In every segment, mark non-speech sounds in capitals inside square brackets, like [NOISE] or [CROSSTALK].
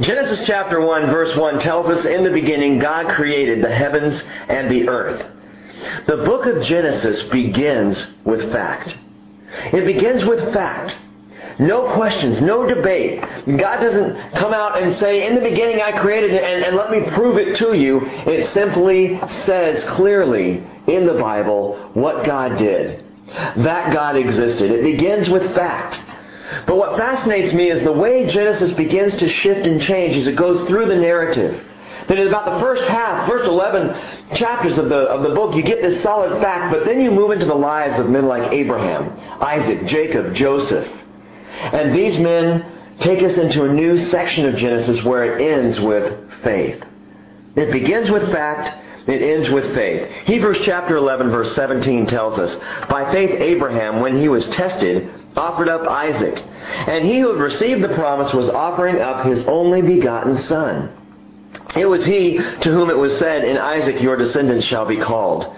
Genesis chapter 1 verse 1 tells us in the beginning God created the heavens and the earth. The book of Genesis begins with fact. It begins with fact. No questions, no debate. God doesn't come out and say, in the beginning I created it and, and let me prove it to you. It simply says clearly in the Bible what God did. That God existed. It begins with fact. But what fascinates me is the way Genesis begins to shift and change as it goes through the narrative. That in about the first half, first 11 chapters of the, of the book, you get this solid fact, but then you move into the lives of men like Abraham, Isaac, Jacob, Joseph. And these men take us into a new section of Genesis where it ends with faith. It begins with fact, it ends with faith. Hebrews chapter 11 verse 17 tells us, By faith Abraham, when he was tested, offered up Isaac. And he who had received the promise was offering up his only begotten son. It was he to whom it was said, In Isaac your descendants shall be called.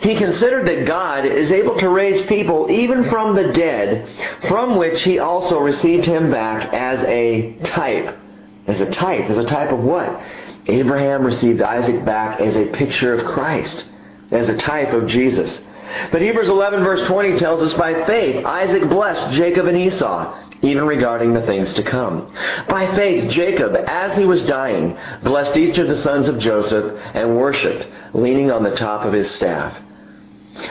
He considered that God is able to raise people even from the dead, from which he also received him back as a type. As a type. As a type of what? Abraham received Isaac back as a picture of Christ, as a type of Jesus. But Hebrews 11 verse 20 tells us by faith Isaac blessed Jacob and Esau, even regarding the things to come. By faith Jacob, as he was dying, blessed each of the sons of Joseph and worshipped, leaning on the top of his staff.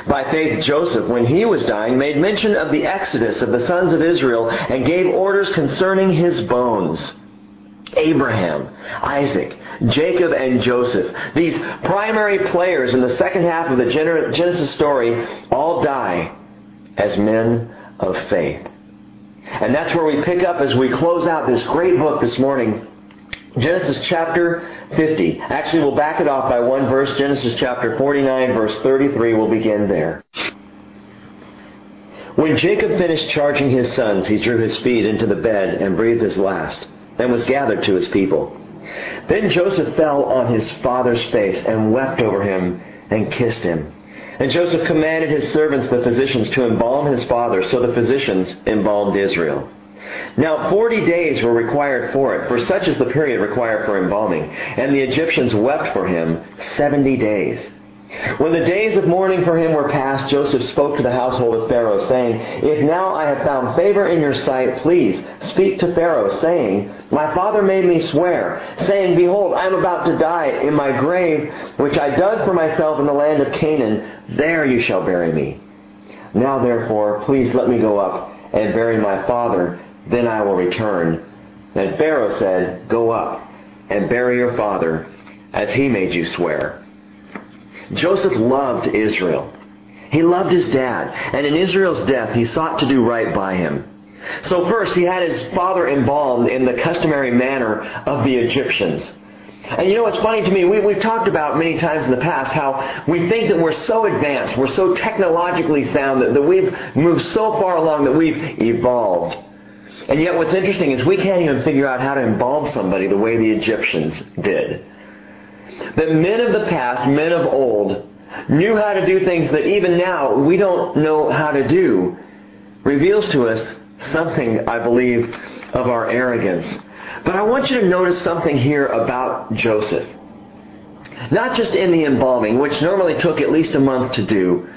By faith Joseph, when he was dying, made mention of the exodus of the sons of Israel and gave orders concerning his bones. Abraham, Isaac, Jacob, and Joseph, these primary players in the second half of the Genesis story, all die as men of faith. And that's where we pick up as we close out this great book this morning. Genesis chapter 50. Actually, we'll back it off by one verse. Genesis chapter 49, verse 33. We'll begin there. When Jacob finished charging his sons, he drew his feet into the bed and breathed his last and was gathered to his people. Then Joseph fell on his father's face and wept over him and kissed him. And Joseph commanded his servants, the physicians, to embalm his father, so the physicians embalmed Israel. Now forty days were required for it, for such is the period required for embalming. And the Egyptians wept for him seventy days. When the days of mourning for him were past, Joseph spoke to the household of Pharaoh, saying, If now I have found favor in your sight, please speak to Pharaoh, saying, My father made me swear, saying, Behold, I am about to die in my grave, which I dug for myself in the land of Canaan. There you shall bury me. Now therefore, please let me go up and bury my father, then I will return. And Pharaoh said, Go up and bury your father, as he made you swear. Joseph loved Israel. He loved his dad, and in Israel's death, he sought to do right by him. So first, he had his father embalmed in the customary manner of the Egyptians. And you know what's funny to me? We, we've talked about many times in the past how we think that we're so advanced, we're so technologically sound, that, that we've moved so far along that we've evolved. And yet what's interesting is we can't even figure out how to embalm somebody the way the Egyptians did that men of the past, men of old, knew how to do things that even now we don't know how to do, reveals to us something, I believe, of our arrogance. But I want you to notice something here about Joseph. Not just in the embalming, which normally took at least a month to do,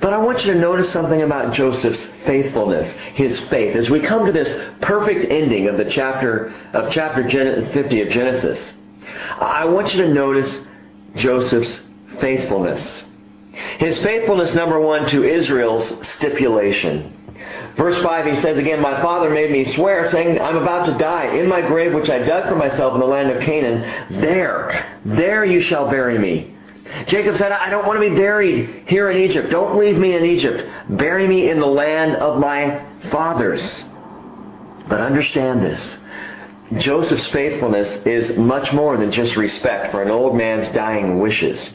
but I want you to notice something about Joseph's faithfulness, his faith, as we come to this perfect ending of the chapter of chapter 50 of Genesis. I want you to notice Joseph's faithfulness. His faithfulness, number one, to Israel's stipulation. Verse 5, he says again, My father made me swear, saying, I'm about to die. In my grave, which I dug for myself in the land of Canaan, there, there you shall bury me. Jacob said, I don't want to be buried here in Egypt. Don't leave me in Egypt. Bury me in the land of my fathers. But understand this. Joseph's faithfulness is much more than just respect for an old man's dying wishes.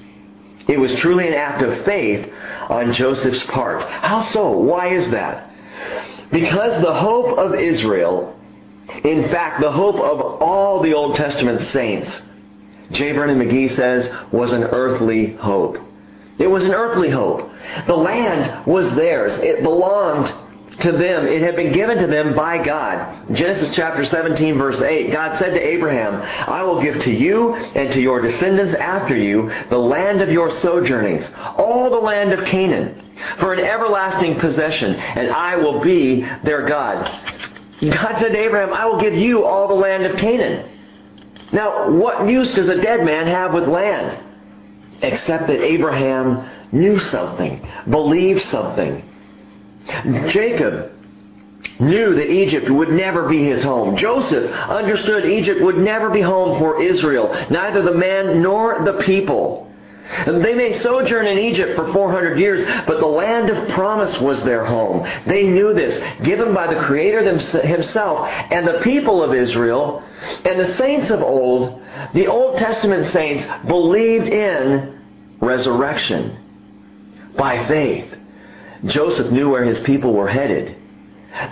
It was truly an act of faith on Joseph's part. How so? Why is that? Because the hope of Israel, in fact, the hope of all the Old Testament saints, J. Vernon McGee says, was an earthly hope. It was an earthly hope. The land was theirs. It belonged to them, it had been given to them by God. Genesis chapter 17 verse 8, God said to Abraham, I will give to you and to your descendants after you the land of your sojournings, all the land of Canaan, for an everlasting possession, and I will be their God. God said to Abraham, I will give you all the land of Canaan. Now, what use does a dead man have with land? Except that Abraham knew something, believed something. Jacob knew that Egypt would never be his home. Joseph understood Egypt would never be home for Israel, neither the man nor the people. They may sojourn in Egypt for 400 years, but the land of promise was their home. They knew this, given by the Creator himself and the people of Israel and the saints of old. The Old Testament saints believed in resurrection by faith. Joseph knew where his people were headed.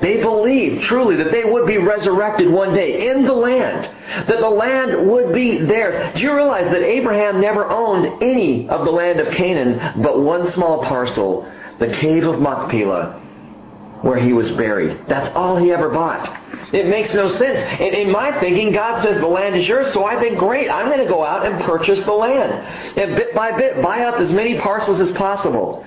They believed truly that they would be resurrected one day in the land, that the land would be theirs. Do you realize that Abraham never owned any of the land of Canaan but one small parcel, the cave of Machpelah, where he was buried? That's all he ever bought. It makes no sense. And in my thinking, God says the land is yours, so I think, great, I'm going to go out and purchase the land. And bit by bit, buy up as many parcels as possible.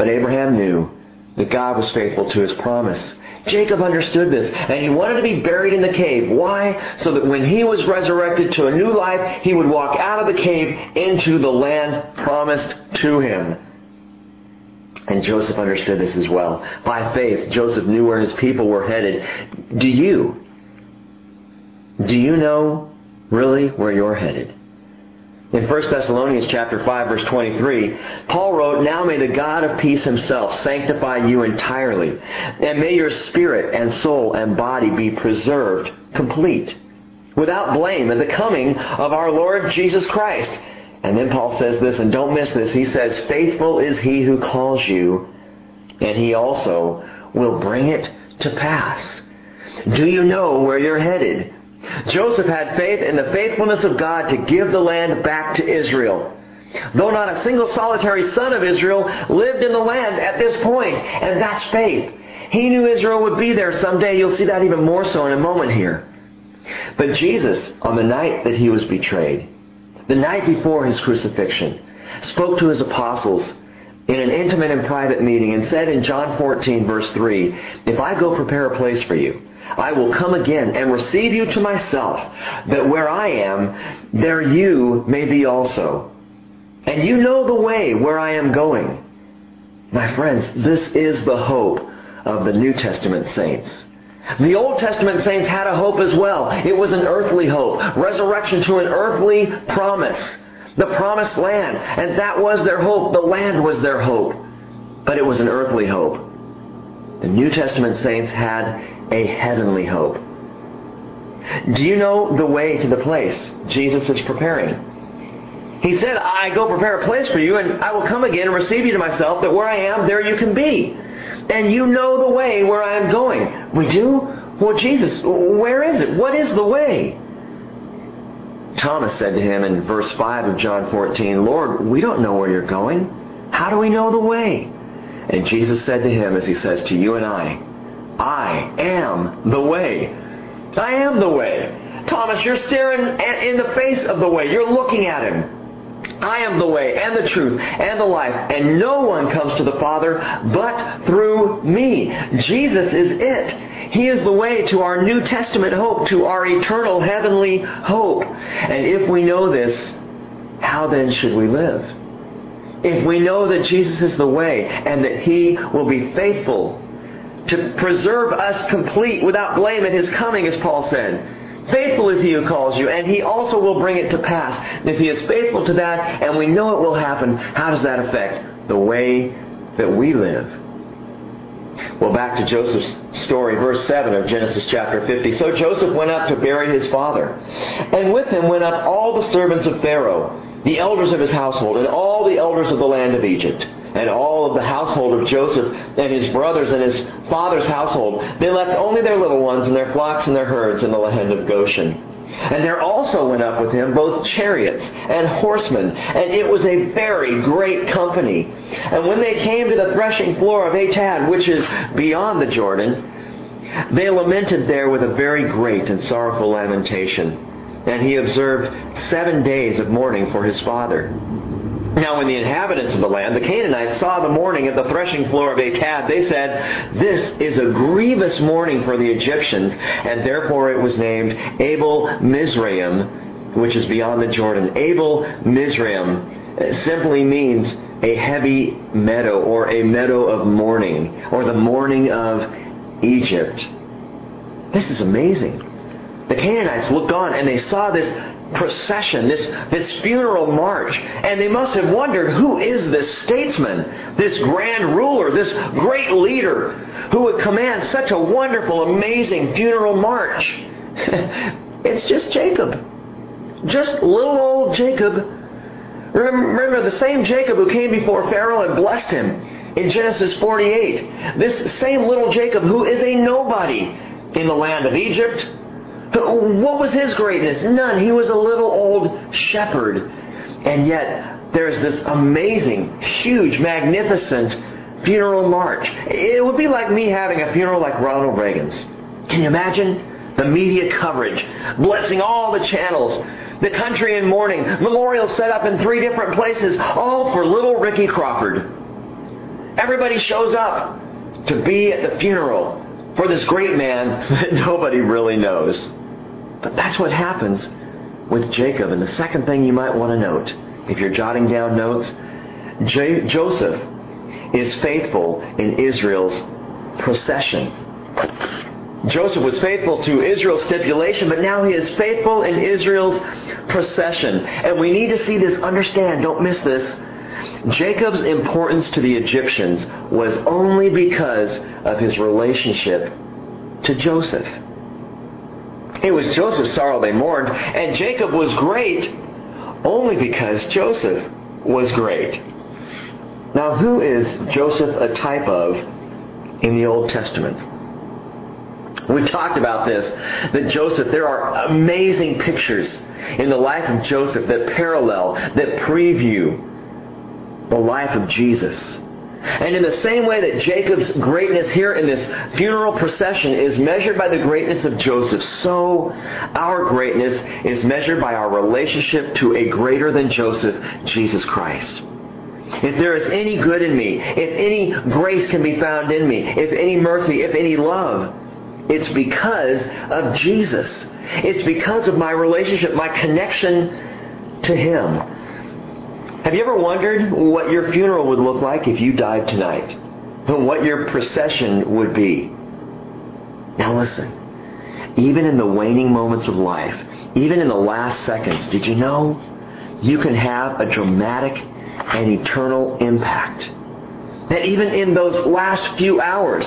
But Abraham knew that God was faithful to his promise. Jacob understood this, and he wanted to be buried in the cave. Why? So that when he was resurrected to a new life, he would walk out of the cave into the land promised to him. And Joseph understood this as well. By faith, Joseph knew where his people were headed. Do you? Do you know really where you're headed? In 1 Thessalonians chapter 5 verse 23, Paul wrote, Now may the God of peace himself sanctify you entirely, and may your spirit and soul and body be preserved complete, without blame at the coming of our Lord Jesus Christ. And then Paul says this, and don't miss this, he says, Faithful is he who calls you, and he also will bring it to pass. Do you know where you're headed? Joseph had faith in the faithfulness of God to give the land back to Israel. Though not a single solitary son of Israel lived in the land at this point, and that's faith. He knew Israel would be there someday. You'll see that even more so in a moment here. But Jesus, on the night that he was betrayed, the night before his crucifixion, spoke to his apostles in an intimate and private meeting and said in John 14 verse 3, If I go prepare a place for you, I will come again and receive you to myself, that where I am, there you may be also. And you know the way where I am going. My friends, this is the hope of the New Testament saints. The Old Testament saints had a hope as well. It was an earthly hope, resurrection to an earthly promise, the promised land. And that was their hope. The land was their hope. But it was an earthly hope. The New Testament saints had a heavenly hope. Do you know the way to the place Jesus is preparing? He said, I go prepare a place for you, and I will come again and receive you to myself, that where I am, there you can be. And you know the way where I am going. We do? Well, Jesus, where is it? What is the way? Thomas said to him in verse 5 of John 14, Lord, we don't know where you're going. How do we know the way? And Jesus said to him, as he says to you and I, I am the way. I am the way. Thomas, you're staring in the face of the way. You're looking at him. I am the way and the truth and the life, and no one comes to the Father but through me. Jesus is it. He is the way to our New Testament hope, to our eternal heavenly hope. And if we know this, how then should we live? If we know that Jesus is the way and that He will be faithful to preserve us complete without blame at his coming, as Paul said. Faithful is he who calls you, and he also will bring it to pass. If he is faithful to that, and we know it will happen, how does that affect the way that we live? Well, back to Joseph's story, verse 7 of Genesis chapter 50. So Joseph went up to bury his father, and with him went up all the servants of Pharaoh, the elders of his household, and all the elders of the land of Egypt and all of the household of Joseph and his brothers and his father's household. They left only their little ones and their flocks and their herds in the land of Goshen. And there also went up with him both chariots and horsemen, and it was a very great company. And when they came to the threshing floor of Atad, which is beyond the Jordan, they lamented there with a very great and sorrowful lamentation. And he observed seven days of mourning for his father. Now when the inhabitants of the land, the Canaanites, saw the mourning at the threshing floor of Atad, they said, This is a grievous mourning for the Egyptians, and therefore it was named Abel Mizraim, which is beyond the Jordan. Abel Mizraim uh, simply means a heavy meadow, or a meadow of mourning, or the mourning of Egypt. This is amazing. The Canaanites looked on and they saw this procession, this, this funeral march. And they must have wondered, who is this statesman, this grand ruler, this great leader who would command such a wonderful, amazing funeral march? [LAUGHS] it's just Jacob. Just little old Jacob. Remember the same Jacob who came before Pharaoh and blessed him in Genesis 48. This same little Jacob who is a nobody in the land of Egypt, what was his greatness? None. He was a little old shepherd. And yet, there's this amazing, huge, magnificent funeral march. It would be like me having a funeral like Ronald Reagan's. Can you imagine? The media coverage, blessing all the channels, the country in mourning, memorials set up in three different places, all for little Ricky Crawford. Everybody shows up to be at the funeral for this great man [LAUGHS] that nobody really knows. But that's what happens with Jacob. And the second thing you might want to note, if you're jotting down notes, J- Joseph is faithful in Israel's procession. Joseph was faithful to Israel's stipulation, but now he is faithful in Israel's procession. And we need to see this, understand, don't miss this. Jacob's importance to the Egyptians was only because of his relationship to Joseph. It was Joseph's sorrow they mourned, and Jacob was great only because Joseph was great. Now, who is Joseph a type of in the Old Testament? We talked about this, that Joseph, there are amazing pictures in the life of Joseph that parallel, that preview the life of Jesus. And in the same way that Jacob's greatness here in this funeral procession is measured by the greatness of Joseph, so our greatness is measured by our relationship to a greater than Joseph, Jesus Christ. If there is any good in me, if any grace can be found in me, if any mercy, if any love, it's because of Jesus. It's because of my relationship, my connection to Him. Have you ever wondered what your funeral would look like if you died tonight? What your procession would be? Now listen. Even in the waning moments of life, even in the last seconds, did you know you can have a dramatic and eternal impact? That even in those last few hours,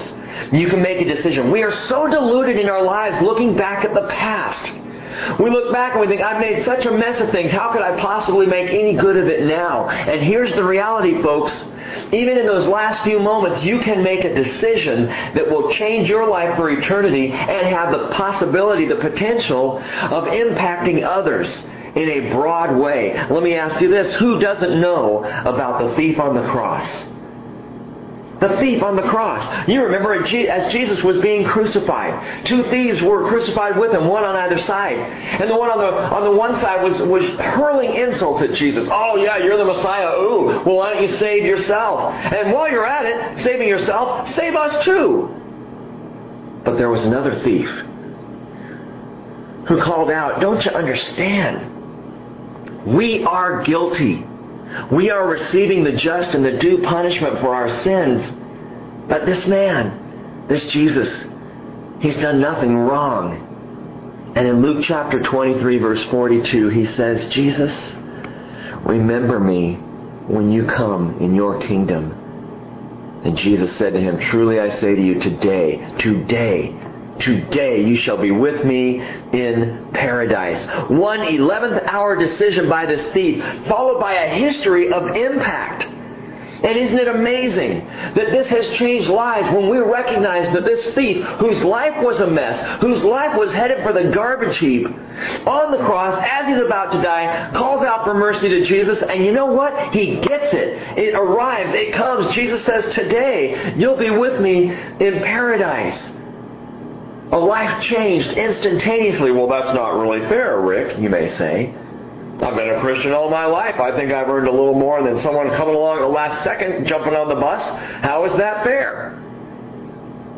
you can make a decision. We are so deluded in our lives looking back at the past we look back and we think, I've made such a mess of things. How could I possibly make any good of it now? And here's the reality, folks. Even in those last few moments, you can make a decision that will change your life for eternity and have the possibility, the potential of impacting others in a broad way. Let me ask you this. Who doesn't know about the thief on the cross? The thief on the cross. You remember as Jesus was being crucified, two thieves were crucified with him, one on either side. And the one on the on the one side was, was hurling insults at Jesus. Oh yeah, you're the Messiah. Ooh, well why don't you save yourself? And while you're at it, saving yourself, save us too. But there was another thief who called out, Don't you understand? We are guilty. We are receiving the just and the due punishment for our sins. But this man, this Jesus, he's done nothing wrong. And in Luke chapter 23, verse 42, he says, Jesus, remember me when you come in your kingdom. And Jesus said to him, Truly I say to you, today, today, Today you shall be with me in paradise. One 11th hour decision by this thief, followed by a history of impact. And isn't it amazing that this has changed lives when we recognize that this thief, whose life was a mess, whose life was headed for the garbage heap, on the cross, as he's about to die, calls out for mercy to Jesus, and you know what? He gets it. It arrives. It comes. Jesus says, Today, you'll be with me in paradise. A life changed instantaneously. Well, that's not really fair, Rick, you may say. I've been a Christian all my life. I think I've earned a little more than someone coming along at the last second jumping on the bus. How is that fair?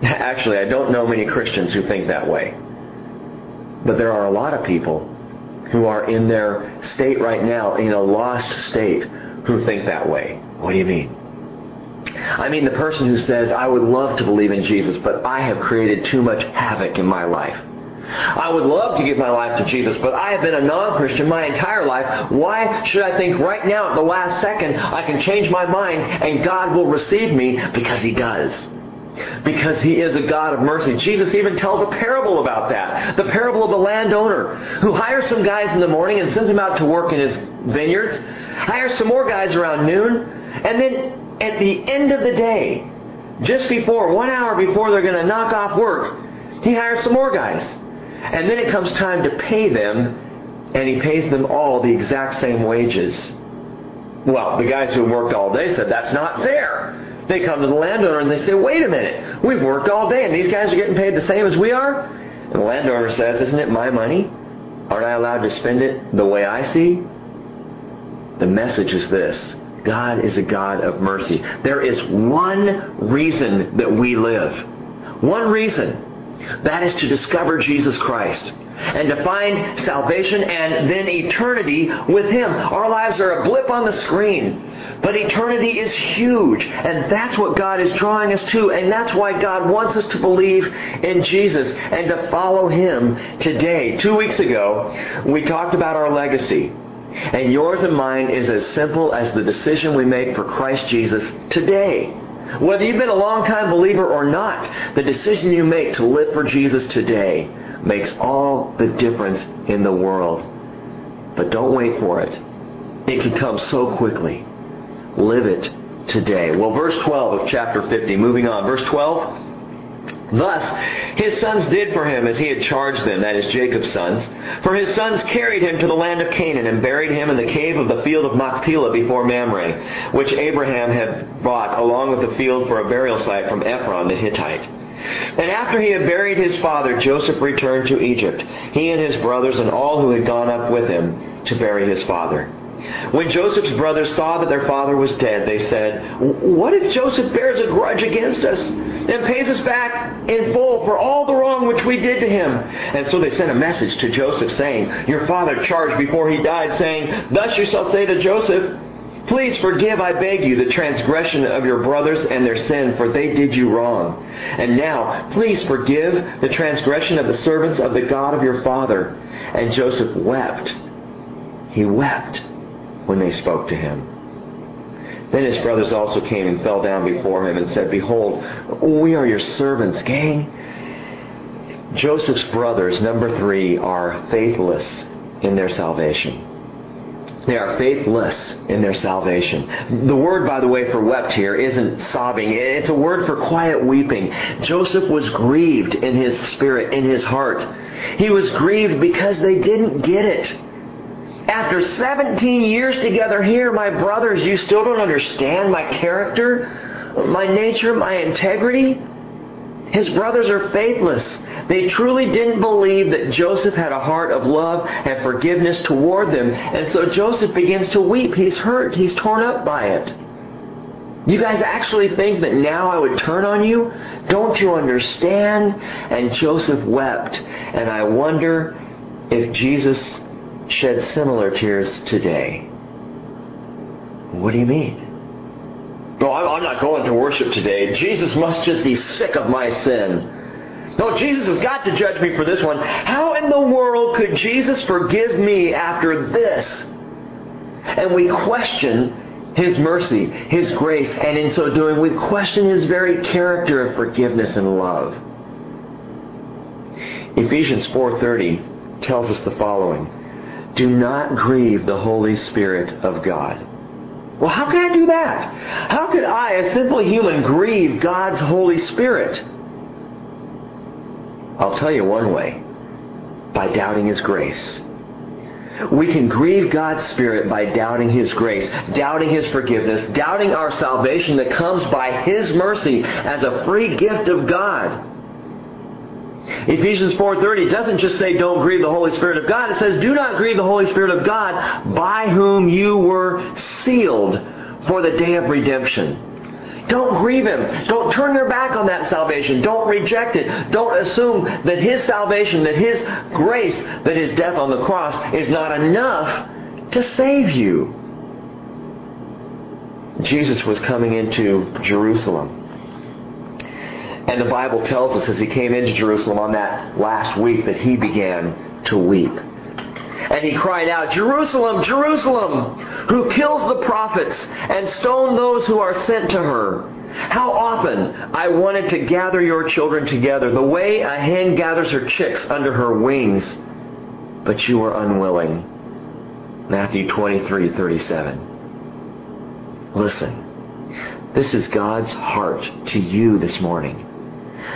Actually, I don't know many Christians who think that way. But there are a lot of people who are in their state right now, in a lost state, who think that way. What do you mean? I mean the person who says, I would love to believe in Jesus, but I have created too much havoc in my life. I would love to give my life to Jesus, but I have been a non-Christian my entire life. Why should I think right now at the last second I can change my mind and God will receive me? Because He does. Because He is a God of mercy. Jesus even tells a parable about that. The parable of the landowner who hires some guys in the morning and sends them out to work in his vineyards, hires some more guys around noon, and then at the end of the day, just before, one hour before they're going to knock off work, he hires some more guys. And then it comes time to pay them, and he pays them all the exact same wages. Well, the guys who worked all day said, that's not fair. They come to the landowner and they say, wait a minute, we've worked all day and these guys are getting paid the same as we are? And the landowner says, isn't it my money? Aren't I allowed to spend it the way I see? The message is this. God is a God of mercy. There is one reason that we live. One reason. That is to discover Jesus Christ and to find salvation and then eternity with Him. Our lives are a blip on the screen, but eternity is huge, and that's what God is drawing us to, and that's why God wants us to believe in Jesus and to follow Him today. Two weeks ago, we talked about our legacy. And yours and mine is as simple as the decision we make for Christ Jesus today. Whether you've been a long-time believer or not, the decision you make to live for Jesus today makes all the difference in the world. But don't wait for it. It can come so quickly. Live it today. Well, verse 12 of chapter 50, moving on. Verse 12, Thus, his sons did for him as he had charged them, that is Jacob's sons. For his sons carried him to the land of Canaan and buried him in the cave of the field of Machpelah before Mamre, which Abraham had bought along with the field for a burial site from Ephron the Hittite. And after he had buried his father, Joseph returned to Egypt, he and his brothers and all who had gone up with him to bury his father. When Joseph's brothers saw that their father was dead, they said, What if Joseph bears a grudge against us and pays us back in full for all the wrong which we did to him? And so they sent a message to Joseph saying, Your father charged before he died, saying, Thus you shall say to Joseph, Please forgive, I beg you, the transgression of your brothers and their sin, for they did you wrong. And now, please forgive the transgression of the servants of the God of your father. And Joseph wept. He wept when they spoke to him. Then his brothers also came and fell down before him and said, Behold, we are your servants, gang. Joseph's brothers, number three, are faithless in their salvation. They are faithless in their salvation. The word, by the way, for wept here isn't sobbing. It's a word for quiet weeping. Joseph was grieved in his spirit, in his heart. He was grieved because they didn't get it. After 17 years together here, my brothers, you still don't understand my character, my nature, my integrity? His brothers are faithless. They truly didn't believe that Joseph had a heart of love and forgiveness toward them. And so Joseph begins to weep. He's hurt. He's torn up by it. You guys actually think that now I would turn on you? Don't you understand? And Joseph wept. And I wonder if Jesus shed similar tears today. What do you mean? No, I'm not going to worship today. Jesus must just be sick of my sin. No, Jesus has got to judge me for this one. How in the world could Jesus forgive me after this? And we question His mercy, His grace, and in so doing, we question His very character of forgiveness and love. Ephesians 4.30 tells us the following. Do not grieve the Holy Spirit of God Well, how can I do that? How could I, a simple human, grieve God's Holy Spirit? I'll tell you one way by doubting His grace. We can grieve God's Spirit by doubting His grace, doubting His forgiveness, doubting our salvation that comes by His mercy as a free gift of God. Ephesians 4:30 doesn't just say don't grieve the Holy Spirit of God. It says do not grieve the Holy Spirit of God by whom you were sealed for the day of redemption. Don't grieve Him. Don't turn your back on that salvation. Don't reject it. Don't assume that His salvation, that His grace, that His death on the cross is not enough to save you. Jesus was coming into Jerusalem. And the Bible tells us as he came into Jerusalem on that last week that he began to weep. And he cried out, Jerusalem, Jerusalem, who kills the prophets and stone those who are sent to her. How often I wanted to gather your children together, the way a hen gathers her chicks under her wings, but you were unwilling. Matthew 23, 37. Listen, this is God's heart to you this morning.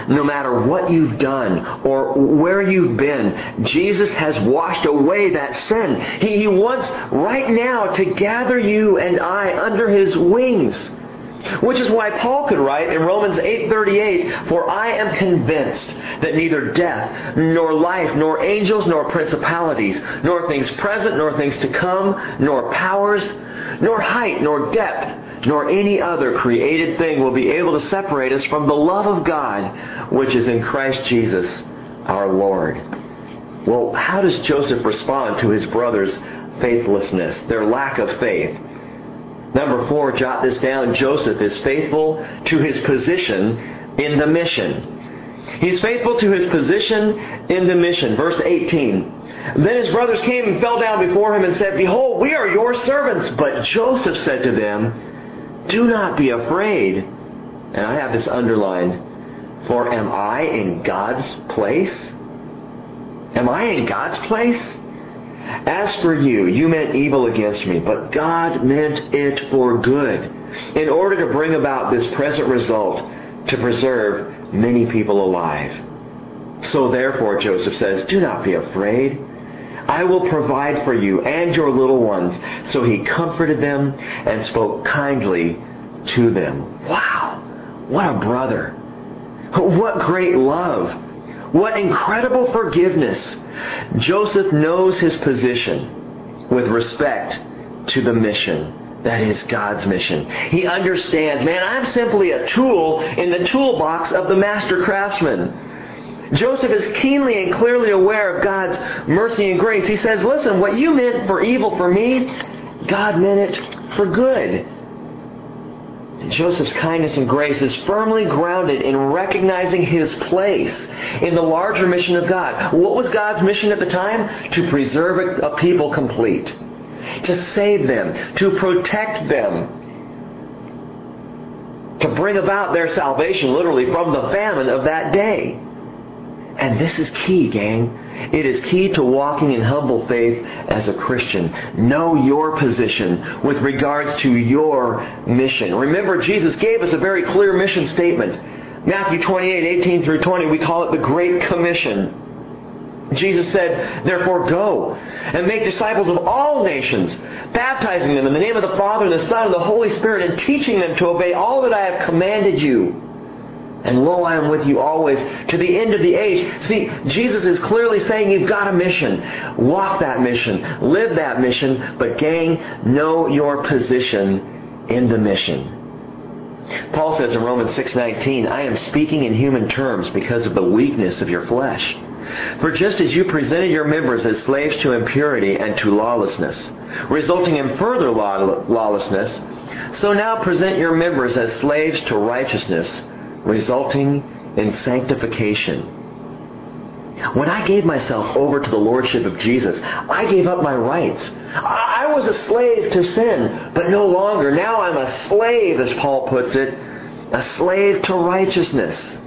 No matter what you've done or where you've been, Jesus has washed away that sin. He, he wants right now to gather you and I under His wings. Which is why Paul could write in Romans 8:38, "For I am convinced that neither death, nor life, nor angels, nor principalities, nor things present, nor things to come, nor powers, nor height, nor depth, nor any other created thing will be able to separate us from the love of God which is in Christ Jesus our Lord." Well, how does Joseph respond to his brothers' faithlessness, their lack of faith? Number four, jot this down. Joseph is faithful to his position in the mission. He's faithful to his position in the mission. Verse 18. Then his brothers came and fell down before him and said, Behold, we are your servants. But Joseph said to them, Do not be afraid. And I have this underlined. For am I in God's place? Am I in God's place? As for you, you meant evil against me, but God meant it for good, in order to bring about this present result, to preserve many people alive. So therefore, Joseph says, do not be afraid. I will provide for you and your little ones. So he comforted them and spoke kindly to them. Wow! What a brother. What great love. What incredible forgiveness. Joseph knows his position with respect to the mission. That is God's mission. He understands, man, I'm simply a tool in the toolbox of the master craftsman. Joseph is keenly and clearly aware of God's mercy and grace. He says, listen, what you meant for evil for me, God meant it for good. And Joseph's kindness and grace is firmly grounded in recognizing his place in the larger mission of God. What was God's mission at the time? To preserve a people complete, to save them, to protect them, to bring about their salvation literally from the famine of that day. And this is key, gang. It is key to walking in humble faith as a Christian. Know your position with regards to your mission. Remember, Jesus gave us a very clear mission statement. Matthew 28, 18 through 20, we call it the Great Commission. Jesus said, therefore go and make disciples of all nations, baptizing them in the name of the Father and the Son and the Holy Spirit and teaching them to obey all that I have commanded you. And lo, I am with you always to the end of the age. See, Jesus is clearly saying you've got a mission. Walk that mission. Live that mission. But gang, know your position in the mission. Paul says in Romans 6:19, I am speaking in human terms because of the weakness of your flesh. For just as you presented your members as slaves to impurity and to lawlessness, resulting in further lawlessness, so now present your members as slaves to righteousness, resulting in sanctification. When I gave myself over to the Lordship of Jesus, I gave up my rights. I was a slave to sin, but no longer. Now I'm a slave, as Paul puts it, a slave to righteousness.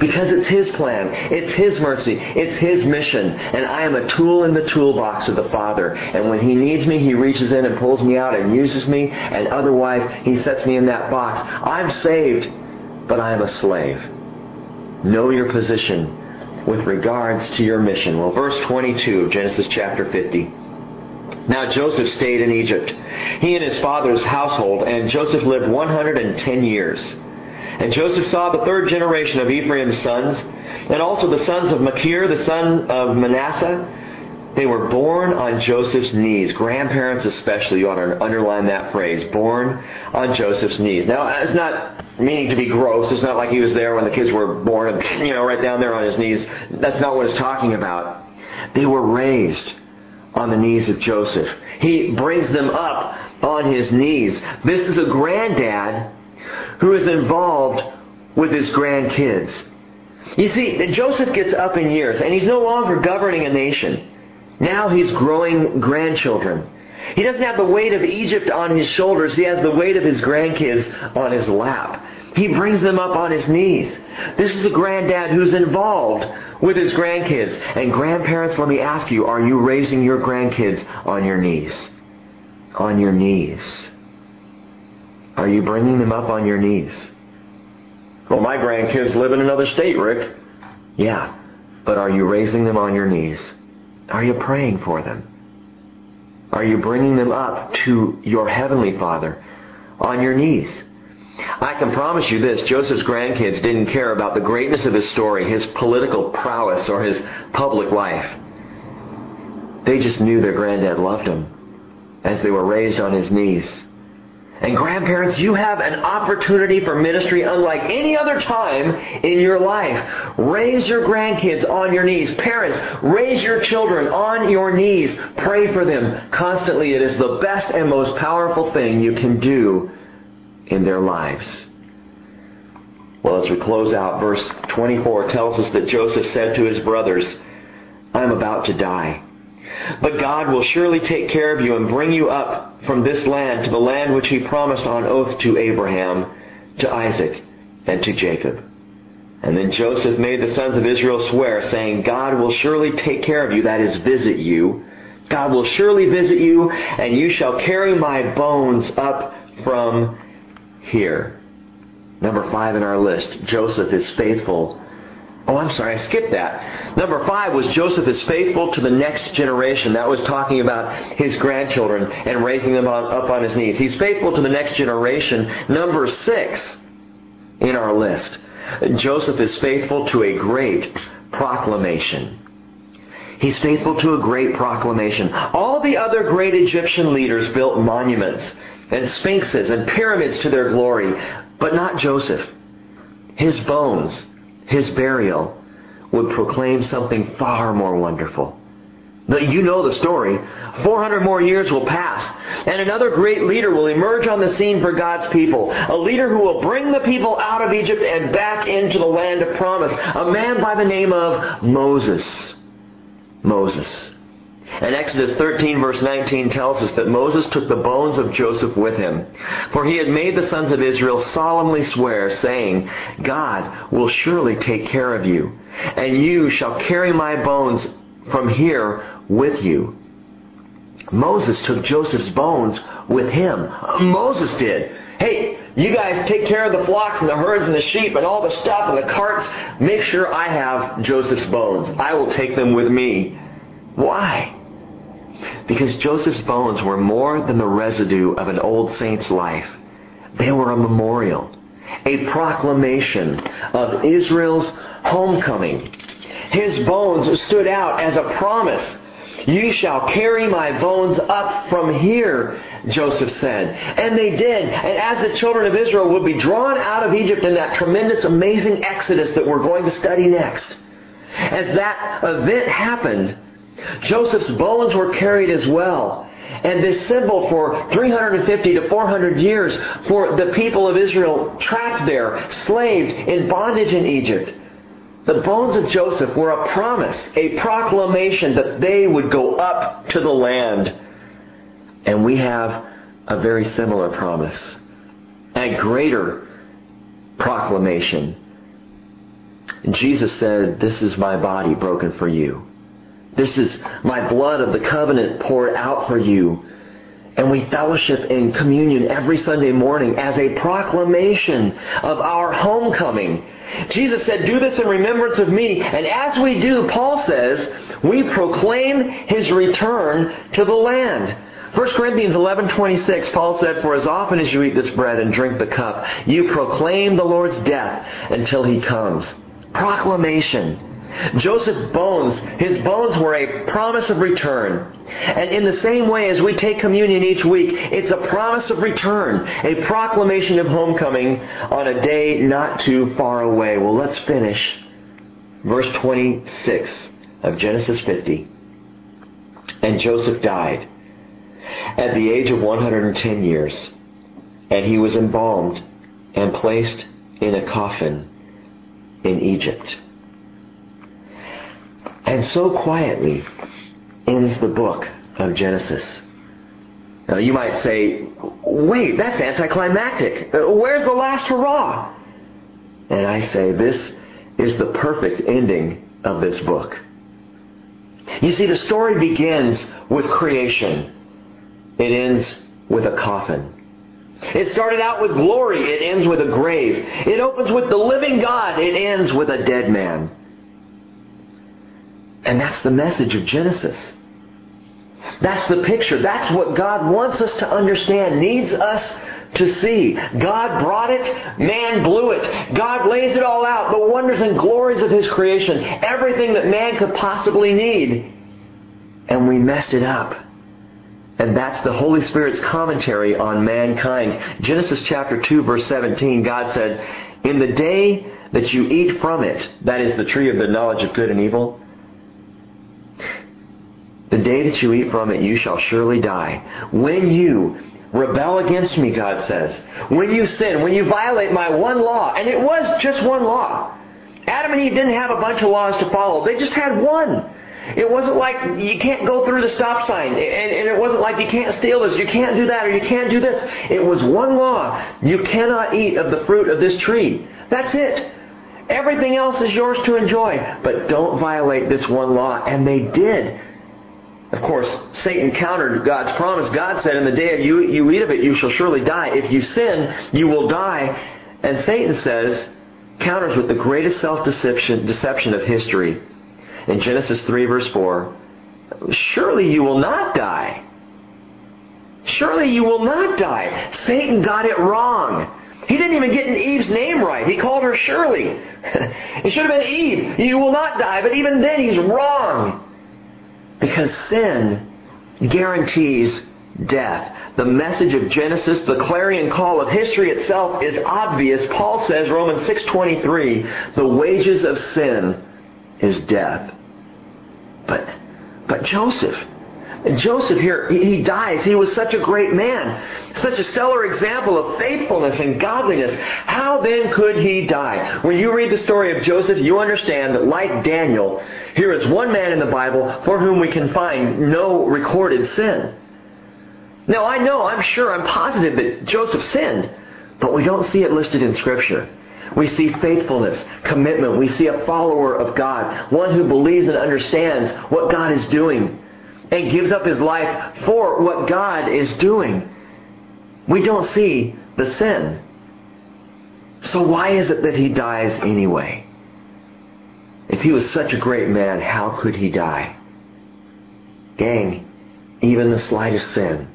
Because it's His plan. It's His mercy. It's His mission. And I am a tool in the toolbox of the Father. And when He needs me, He reaches in and pulls me out and uses me. And otherwise, He sets me in that box. I'm saved, but I am a slave. Know your position with regards to your mission. Well, verse 22 of Genesis chapter 50. Now Joseph stayed in Egypt, he and his father's household, and Joseph lived 110 years. And Joseph saw the third generation of Ephraim's sons, and also the sons of Machir, the son of Manasseh. They were born on Joseph's knees. Grandparents especially, you ought to underline that phrase, born on Joseph's knees. Now, it's not meaning to be gross. It's not like he was there when the kids were born and, you know, right down there on his knees. That's not what it's talking about. They were raised on the knees of Joseph. He brings them up on his knees. This is a granddad who is involved with his grandkids. You see, Joseph gets up in years and he's no longer governing a nation. Now he's growing grandchildren. He doesn't have the weight of Egypt on his shoulders. He has the weight of his grandkids on his lap. He brings them up on his knees. This is a granddad who's involved with his grandkids. And grandparents, let me ask you, are you raising your grandkids on your knees? On your knees. Are you bringing them up on your knees? Well, my grandkids live in another state, Rick. Yeah, but are you raising them on your knees? Are you praying for them? Are you bringing them up to your Heavenly Father on your knees? I can promise you this, Joseph's grandkids didn't care about the greatness of his story, his political prowess, or his public life. They just knew their granddad loved them as they were raised on his knees. And grandparents, you have an opportunity for ministry unlike any other time in your life. Raise your grandkids on your knees. Parents, raise your children on your knees. Pray for them constantly. It is the best and most powerful thing you can do in their lives. Well, as we close out, verse 24 tells us that Joseph said to his brothers, I am about to die. But God will surely take care of you and bring you up from this land to the land which he promised on oath to Abraham, to Isaac, and to Jacob. And then Joseph made the sons of Israel swear, saying, God will surely take care of you, that is, visit you. God will surely visit you, and you shall carry my bones up from here. Number five in our list, Joseph is faithful Oh, I'm sorry, I skipped that. Number five was Joseph is faithful to the next generation. That was talking about his grandchildren and raising them up on his knees. He's faithful to the next generation. Number six in our list, Joseph is faithful to a great proclamation. He's faithful to a great proclamation. All the other great Egyptian leaders built monuments and sphinxes and pyramids to their glory, but not Joseph. His bones his burial would proclaim something far more wonderful. You know the story. 400 more years will pass, and another great leader will emerge on the scene for God's people. A leader who will bring the people out of Egypt and back into the land of promise. A man by the name of Moses. Moses. And Exodus 13 verse 19 tells us that Moses took the bones of Joseph with him. For he had made the sons of Israel solemnly swear, saying, God will surely take care of you, and you shall carry my bones from here with you. Moses took Joseph's bones with him. Moses did. Hey, you guys take care of the flocks and the herds and the sheep and all the stuff and the carts. Make sure I have Joseph's bones. I will take them with me. Why? Because Joseph's bones were more than the residue of an old saint's life. They were a memorial, a proclamation of Israel's homecoming. His bones stood out as a promise. You shall carry my bones up from here, Joseph said. And they did. And as the children of Israel would be drawn out of Egypt in that tremendous, amazing exodus that we're going to study next, as that event happened, Joseph's bones were carried as well. And this symbol for 350 to 400 years for the people of Israel trapped there, slaved in bondage in Egypt. The bones of Joseph were a promise, a proclamation that they would go up to the land. And we have a very similar promise, a greater proclamation And Jesus said, This is my body broken for you. This is my blood of the covenant poured out for you. And we fellowship in communion every Sunday morning as a proclamation of our homecoming. Jesus said, do this in remembrance of me. And as we do, Paul says, we proclaim his return to the land. 1 Corinthians 11:26 Paul said for as often as you eat this bread and drink the cup you proclaim the Lord's death until he comes. Proclamation. Joseph bones, his bones were a promise of return. And in the same way as we take communion each week, it's a promise of return, a proclamation of homecoming on a day not too far away. Well, let's finish verse 26 of Genesis 50. And Joseph died at the age of 110 years, and he was embalmed and placed in a coffin in Egypt. And so quietly ends the book of Genesis. Now you might say, wait, that's anticlimactic. Where's the last hurrah? And I say, this is the perfect ending of this book. You see, the story begins with creation. It ends with a coffin. It started out with glory. It ends with a grave. It opens with the living God. It ends with a dead man. And that's the message of Genesis. That's the picture. That's what God wants us to understand, needs us to see. God brought it, man blew it. God lays it all out, the wonders and glories of His creation, everything that man could possibly need. And we messed it up. And that's the Holy Spirit's commentary on mankind. Genesis chapter 2 verse 17, God said, In the day that you eat from it, that is the tree of the knowledge of good and evil, the day that you eat from it, you shall surely die. When you rebel against me, God says, when you sin, when you violate my one law, and it was just one law. Adam and Eve didn't have a bunch of laws to follow. They just had one. It wasn't like you can't go through the stop sign. And, it wasn't like you can't steal this, you can't do that, or you can't do this. It was one law. You cannot eat of the fruit of this tree. That's it. Everything else is yours to enjoy. But don't violate this one law. And they did. Of course, Satan countered God's promise. God said, In the day you, you eat of it, you shall surely die. If you sin, you will die. And Satan says, counters with the greatest self-deception deception of history in Genesis 3 verse 4, surely you will not die. Surely you will not die. Satan got it wrong. He didn't even get Eve's name right. He called her Shirley. [LAUGHS] it should have been Eve. You will not die. But even then, he's wrong. Because sin guarantees death. The message of Genesis, the clarion call of history itself is obvious. Paul says, Romans 6.23, the wages of sin is death. But, but Joseph, Joseph here, he dies. He was such a great man, such a stellar example of faithfulness and godliness. How then could he die? When you read the story of Joseph, you understand that like Daniel, here is one man in the Bible for whom we can find no recorded sin. Now I know, I'm sure, I'm positive that Joseph sinned, but we don't see it listed in Scripture. We see faithfulness, commitment. We see a follower of God, one who believes and understands what God is doing and gives up his life for what God is doing. We don't see the sin. So why is it that he dies anyway? If he was such a great man, how could he die? Gang, even the slightest sin,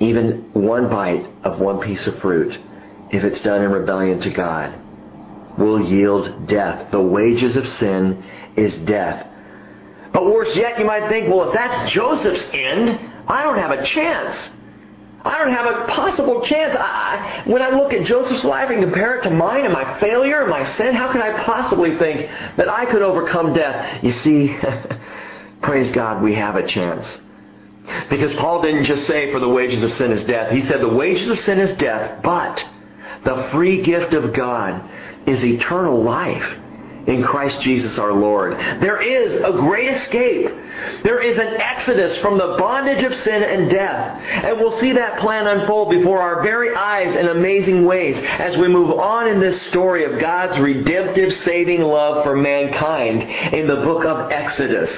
even one bite of one piece of fruit, if it's done in rebellion to God, will yield death. The wages of sin is death. But worse yet, you might think, well, if that's Joseph's end, I don't have a chance. I don't have a possible chance. I, when I look at Joseph's life and compare it to mine and my failure and my sin, how can I possibly think that I could overcome death? You see, [LAUGHS] praise God, we have a chance. Because Paul didn't just say for the wages of sin is death. He said the wages of sin is death, but the free gift of God is eternal life in Christ Jesus our Lord. There is a great escape. There is an exodus from the bondage of sin and death. And we'll see that plan unfold before our very eyes in amazing ways as we move on in this story of God's redemptive saving love for mankind in the book of Exodus.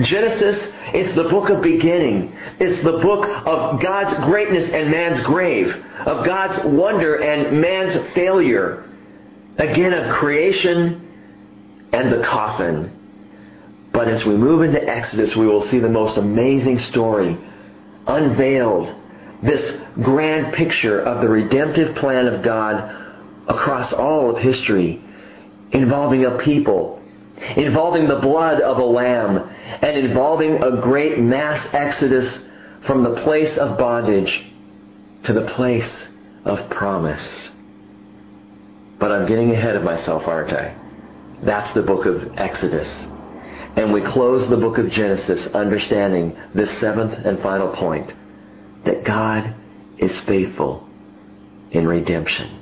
Genesis, it's the book of beginning. It's the book of God's greatness and man's grave, of God's wonder and man's failure. Again, of creation and the coffin. But as we move into Exodus, we will see the most amazing story unveiled. This grand picture of the redemptive plan of God across all of history, involving a people, involving the blood of a lamb, and involving a great mass exodus from the place of bondage to the place of promise. But I'm getting ahead of myself, aren't I? That's the book of Exodus. And we close the book of Genesis understanding this seventh and final point that God is faithful in redemption.